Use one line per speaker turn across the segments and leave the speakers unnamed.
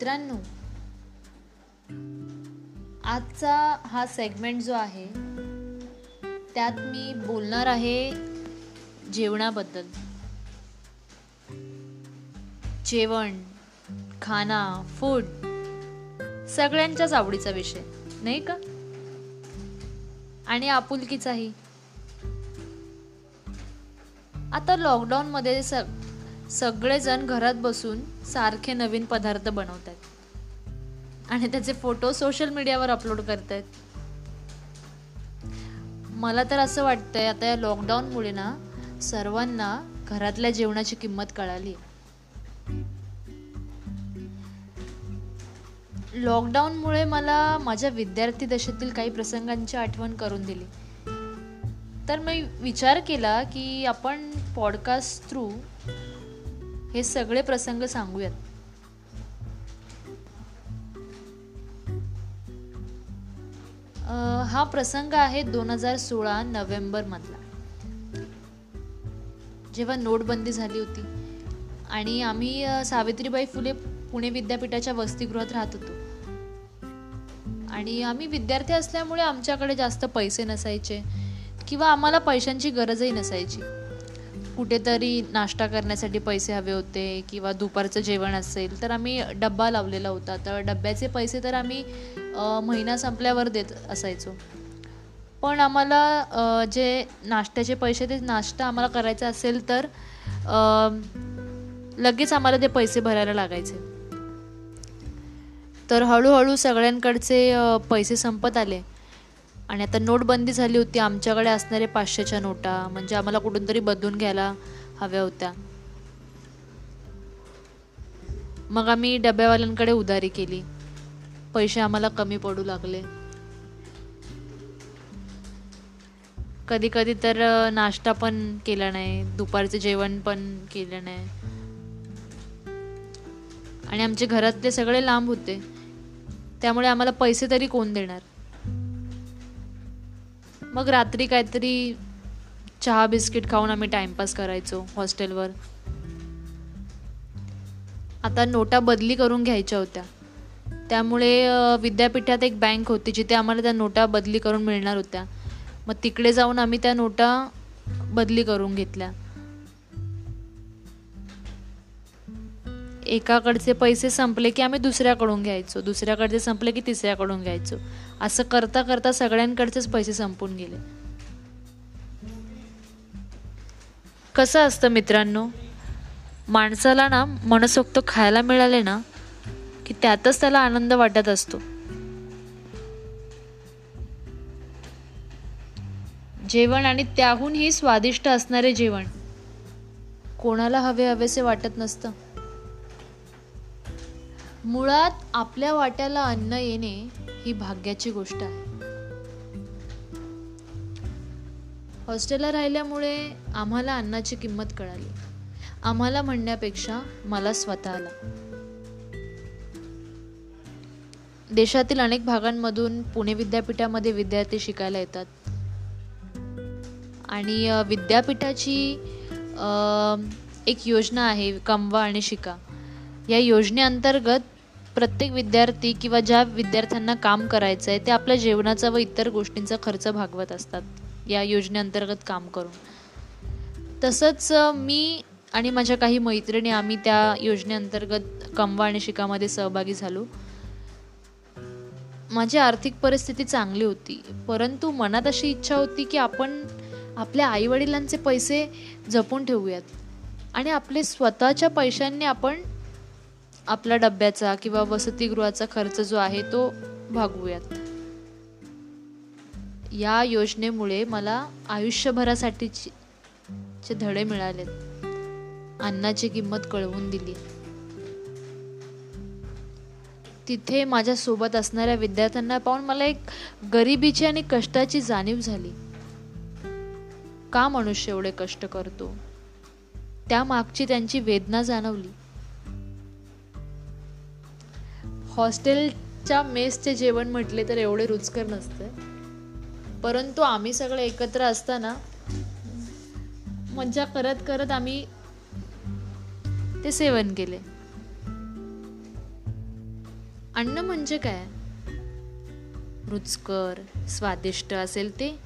मित्रांनो आजचा हा सेगमेंट जो आहे त्यात मी बोलणार आहे जेवणाबद्दल. जेवण खाना फूड सगळ्यांच्याच आवडीचा विषय नाही का? आणि आपुलकीचाही. आता लॉकडाऊनमध्ये स सगळेजण घरात बसून सारखे नवीन पदार्थ बनवत आहेत आणि त्याचे फोटो सोशल मीडियावर अपलोड करत आहेत मला तर असं वाटतंय आता या लॉकडाऊनमुळे ना सर्वांना घरातल्या जेवणाची किंमत कळाली. लॉकडाऊनमुळे मला माझ्या विद्यार्थी दशेतील काही प्रसंगांची आठवण करून दिली. तर मी विचार केला की आपण पॉडकास्ट थ्रू हे सगळे प्रसंग सांगूयात. हा प्रसंग आहे दोन हजार सोळा नोव्हेंबर मधला. जेव्हा नोटबंदी झाली होती आणि आम्ही सावित्रीबाई फुले पुणे विद्यापीठाच्या वसतिगृहात राहत होतो. आणि आम्ही विद्यार्थी असल्यामुळे आमच्याकडे जास्त पैसे नसायचे किंवा आम्हाला पैशांची गरजही नसायची. कुठेतरी नाश्ता करण्यासाठी पैसे हवे होते किंवा दुपारचं जेवण असेल तर आम्ही डब्बा लावलेला होता. तर डब्याचे पैसे तर आम्ही महिना संपल्यावर देत असायचो. पण आम्हाला जे नाश्त्याचे पैसे ते नाश्ता आम्हाला करायचा असेल तर लगेच आम्हाला ते पैसे भरायला लागायचे. तर हळूहळू सगळ्यांकडचे पैसे संपत आले. आणि आता नोटबंदी झाली होती. आमच्याकडे असणारे पाचशेच्या नोटा. म्हणजे आम्हाला कुठून तरी बदलून घ्यायला हव्या होत्या. मग आम्ही डब्यावाल्यांकडे उधारी केली. पैसे आम्हाला कमी पडू लागले. कधी कधी तर नाश्ता पण केला नाही. दुपारचे जेवण पण केलं नाही. आणि आमचे घरातले सगळे लांब होते. त्यामुळे आम्हाला पैसे तरी कोण देणार? मग रात्री काहीतरी चहा बिस्किट खाऊन आम्ही टाइमपास करायचो हॉस्टेलवर. आता नोटा बदली करून घ्यायच्या होत्या. त्यामुळे विद्यापीठात एक बँक होती जिथे आम्हाला त्या नोटा बदली करून मिळणार होत्या. मग तिकडे जाऊन आम्ही त्या नोटा बदली करून घेतल्या. एकाकडचे पैसे संपले की आम्ही दुसऱ्याकडून घ्यायचो. दुसऱ्याकडचे संपले की तिसऱ्याकडून घ्यायचो. असं करता करता सगळ्यांकडचेच पैसे संपून गेले. कसं असतं मित्रांनो? माणसाला ना मनसोक्त खायला मिळाले ना की त्यातच त्याला आनंद वाटत असतो. जेवण आणि त्याहूनही स्वादिष्ट असणारे जेवण कोणाला हवे हवेसे वाटत नसतं. मुळात आपल्या वाट्याला अन्न येणे ही भाग्याची गोष्ट आहे. हॉस्टेलला राहिल्यामुळे आम्हाला अन्नाची किंमत कळाली. आम्हाला म्हणण्यापेक्षा मला स्वतःला देशातील अनेक भागांमधून पुणे विद्यापीठामध्ये विद्यार्थी शिकायला येतात. आणि विद्यापीठाची एक योजना आहे कमवा आणि शिका. या योजनेअंतर्गत प्रत्येक विद्यार्थी किंवा ज्या विद्यार्थ्यांना काम करायचं आहे ते आपल्या जेवणाचा व इतर गोष्टींचा खर्च भागवत असतात या योजनेअंतर्गत काम करून. तसंच मी आणि माझ्या काही मैत्रिणी आम्ही त्या योजनेअंतर्गत कमवा आणि शिकामध्ये सहभागी झालो. माझी आर्थिक परिस्थिती चांगली होती परंतु मनात अशी इच्छा होती की आपण आपल्या आईवडिलांचे पैसे जपून ठेवूयात आणि आपले स्वतःच्या पैशांनी आपण आपल्या डब्याचा किंवा वसतिगृहाचा खर्च जो आहे तो भागवूयात या योजनेमुळे मला आयुष्यभरासाठीचे धडे मिळालेत. अन्नाची किंमत कळवून दिली. तिथे माझ्यासोबत असणाऱ्या विद्यार्थ्यांना पाहून मला एक गरिबीची आणि कष्टाची जाणीव झाली. का मनुष्य एवढे कष्ट करतो? त्या मागची त्यांची वेदना जाणवली. हॉस्टेलच्या मेसचे जेवण म्हटले तर एवढे रुचकर नसते. परंतु आम्ही सगळे एकत्र असताना मज्जा करत करत आम्ही ते सेवन केले. अन्न म्हणजे काय? रुचकर स्वादिष्ट असेल ते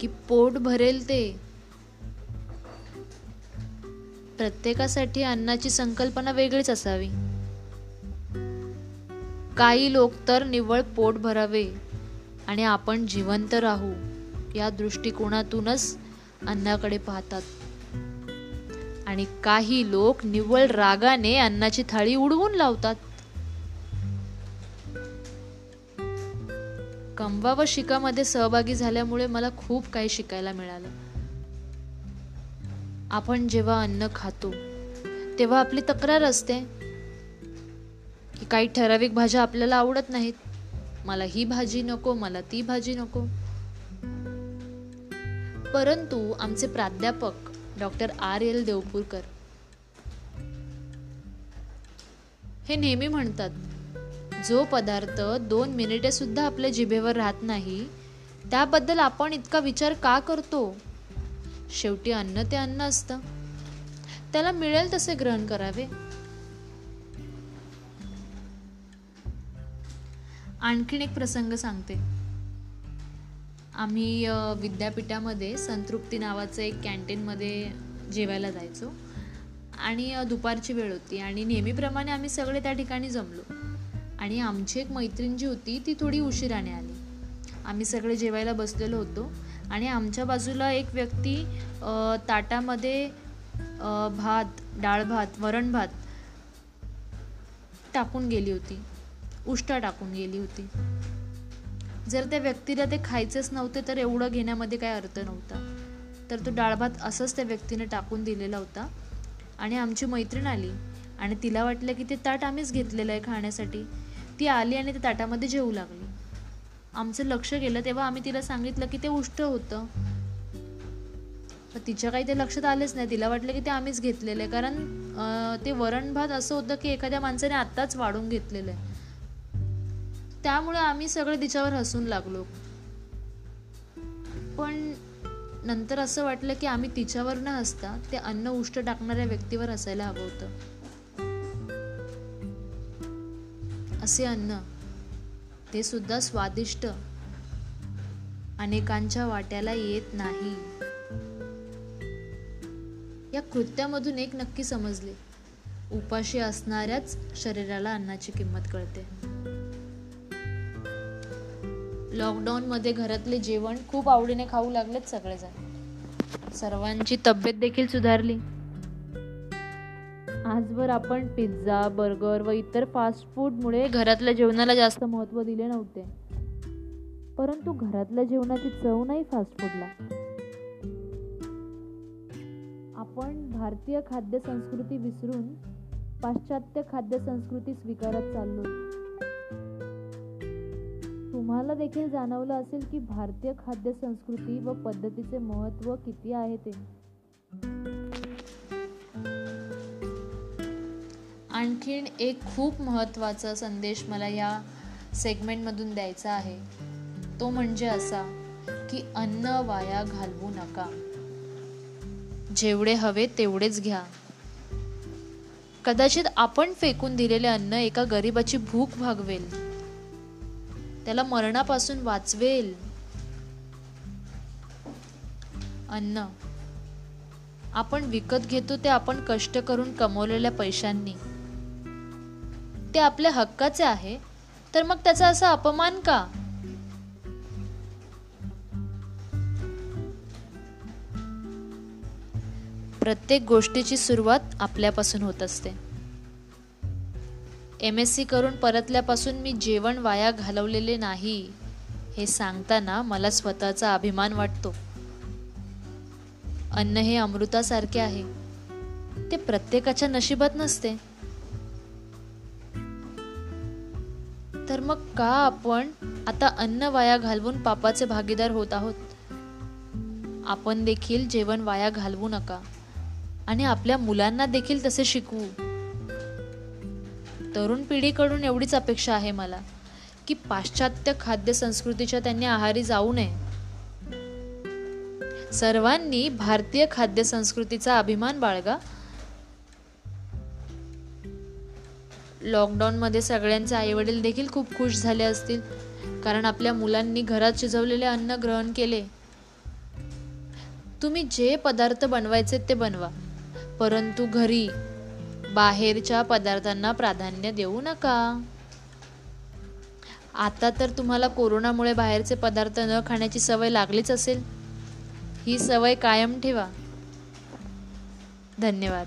की पोट भरेल ते. प्रत्येकासाठी अन्नाची संकल्पना वेगळीच असावी. काही लोक तर निव्वळ पोट भरावे आणि आपण जिवंत राहू या दृष्टिकोनातूनच अन्नाकडे पाहतात. आणि काही लोक निव्वळ रागाने अन्नाची थाळी उडवून लावतात. कंबा व शिकामध्ये सहभागी झाल्यामुळे मला खूप काही शिकायला मिळालं. आपण जेव्हा अन्न खातो तेव्हा आपली तक्रार असते की काही ठराविक भाज्या आपल्याला आवडत नाहीत. मला ही भाजी नको मला ती भाजी नको. परंतु आमचे प्राध्यापक डॉक्टर आर एल देवपूरकर हे नेहमी म्हणतात जो पदार्थ दोन मिनिटे सुद्धा आपल्या जिभेवर राहत नाही त्याबद्दल आपण इतका विचार का करतो? शेवटी अन्न ते अन्न असतं. त्याला मिळेल तसे ग्रहण करावे. आणखीन एक प्रसंग सांगते. आम्ही विद्यापीठामध्ये संतृप्ती नावाचं एक कॅन्टीनमध्ये जेवायला जायचो. आणि दुपारची वेळ होती आणि नेहमीप्रमाणे आम्ही सगळे त्या ठिकाणी जमलो. आणि आमची एक मैत्रीण जी होती ती थोडी उशिराने आली. आम्ही सगळे जेवायला बसलेलो होतो आणि आमच्या बाजूला एक व्यक्ती ताटामध्ये भात डाळ भात वरण भात टाकून गेली होती. उष्टा टाकून गेली होती. जर त्या व्यक्तीला ते खायचेच नव्हते तर एवढं घेण्यामध्ये काय अर्थ नव्हता. तर तो डाळभात असंच त्या व्यक्तीने टाकून दिलेला होता. आणि आमची मैत्रीण आली. आणि तिला वाटलं की ते ताट आम्हीच घेतलेलं आहे खाण्यासाठी. ती आली आणि त्या ताटामध्ये जेवू लागली. आमचं लक्ष गेलं तेव्हा आम्ही तिला सांगितलं की ते उष्ट होतं. तिच्या काही ते लक्षात आलेच नाही. तिला वाटलं की ते आम्हीच घेतलेलं आहे. कारण ते वरण भात असं होतं की एखाद्या माणसाने आत्ताच वाढून घेतलेलं आहे. त्यामुळे आम्ही सगळे तिच्यावर हसून लागलो. पण नंतर असं वाटलं की आम्ही तिच्यावर न हसता ते अन्न उष्ट टाकणाऱ्या व्यक्तीवर असायला हवं होतं. असे अन्न ते सुद्धा स्वादिष्ट. अनेकांच्या वाट्याला येत नाही. या कृत्यामधून एक नक्की समजले. उपाशी असणाऱ्याच शरीराला अन्नाची किंमत कळते. लॉकडाऊनमध्ये घरातले जेवण खूप आवडीने खाऊ लागलेत सगळेजण. सर्वांची तब्येत देखील सुधारली. आजवर आपण पिझ्झा बर्गर व इतर फास्ट फूडमुळे घरातल्या जेवणाला जास्त महत्त्व दिले नव्हते. परंतु घरातल्या जेवणाची चव नाही फास्ट फूडला आपण भारतीय खाद्य संस्कृती विसरून पाश्चात्य खाद्य संस्कृती स्वीकारत चाललो. तुम्हाला देखील जाणवलं असेल की भारतीय खाद्य संस्कृती व पद्धतीचे महत्त्व किती आहे ते. आणखीन एक खूप महत्त्वाचा संदेश मला या सेगमेंटमधून द्यायचा आहे. तो म्हणजे असा की अन्न वाया घालवू नका. जेवढे हवे तेवढेच घ्या. कदाचित आपण फेकून दिलेले अन्न एका गरीबाची भूक भागवेल. त्याला मरणापासून वाचवेल. अन्न. आपण विकत घेतो ते आपण कष्ट करून कमवलेल्या पैशांनी. ते आपल्या हक्काचे आहे तर मग त्याचा असा अपमान का? प्रत्येक गोष्टीची सुरुवात आपल्यापासून होत असते. एम एस सी करून परतल्यापासून मी जेवण वाया घालवलेले नाही हे सांगताना मला स्वतःचा अभिमान वाटतो. अन्न हे अमृतासारखे आहे. ते प्रत्येकाच्या नशिबात नसते. तर मग का आपण आता अन्न वाया घालवून पापाचे भागीदार होत आहोत? आपण देखील जेवण वाया घालवू नका. आणि आपल्या मुलांना देखील तसे शिकवू. तरुण पिढीकडून एवढीच अपेक्षा आहे मला की पाश्चात्य खाद्य संस्कृतीच्या त्यांनी आहारी जाऊ नये. सर्वांनी भारतीय खाद्य संस्कृतीचा अभिमान बाळगा. लॉकडाऊनमध्ये सगळ्यांचे आईवडील देखील खूप खुश झाले असतील कारण आपल्या मुलांनी घरात शिजवलेले अन्न ग्रहण केले. तुम्ही जे पदार्थ बनवायचे ते बनवा परंतु घरी बाहेरच्या पदार्थांना प्राधान्य देऊ नका. आता तर तुम्हाला कोरोनामुळे बाहेरचे पदार्थ न खाण्याची सवय लागलीच असेल. ही सवय कायम ठेवा. धन्यवाद.